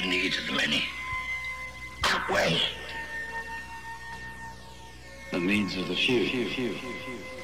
The needs of the many outweigh The needs of the few. few, few, few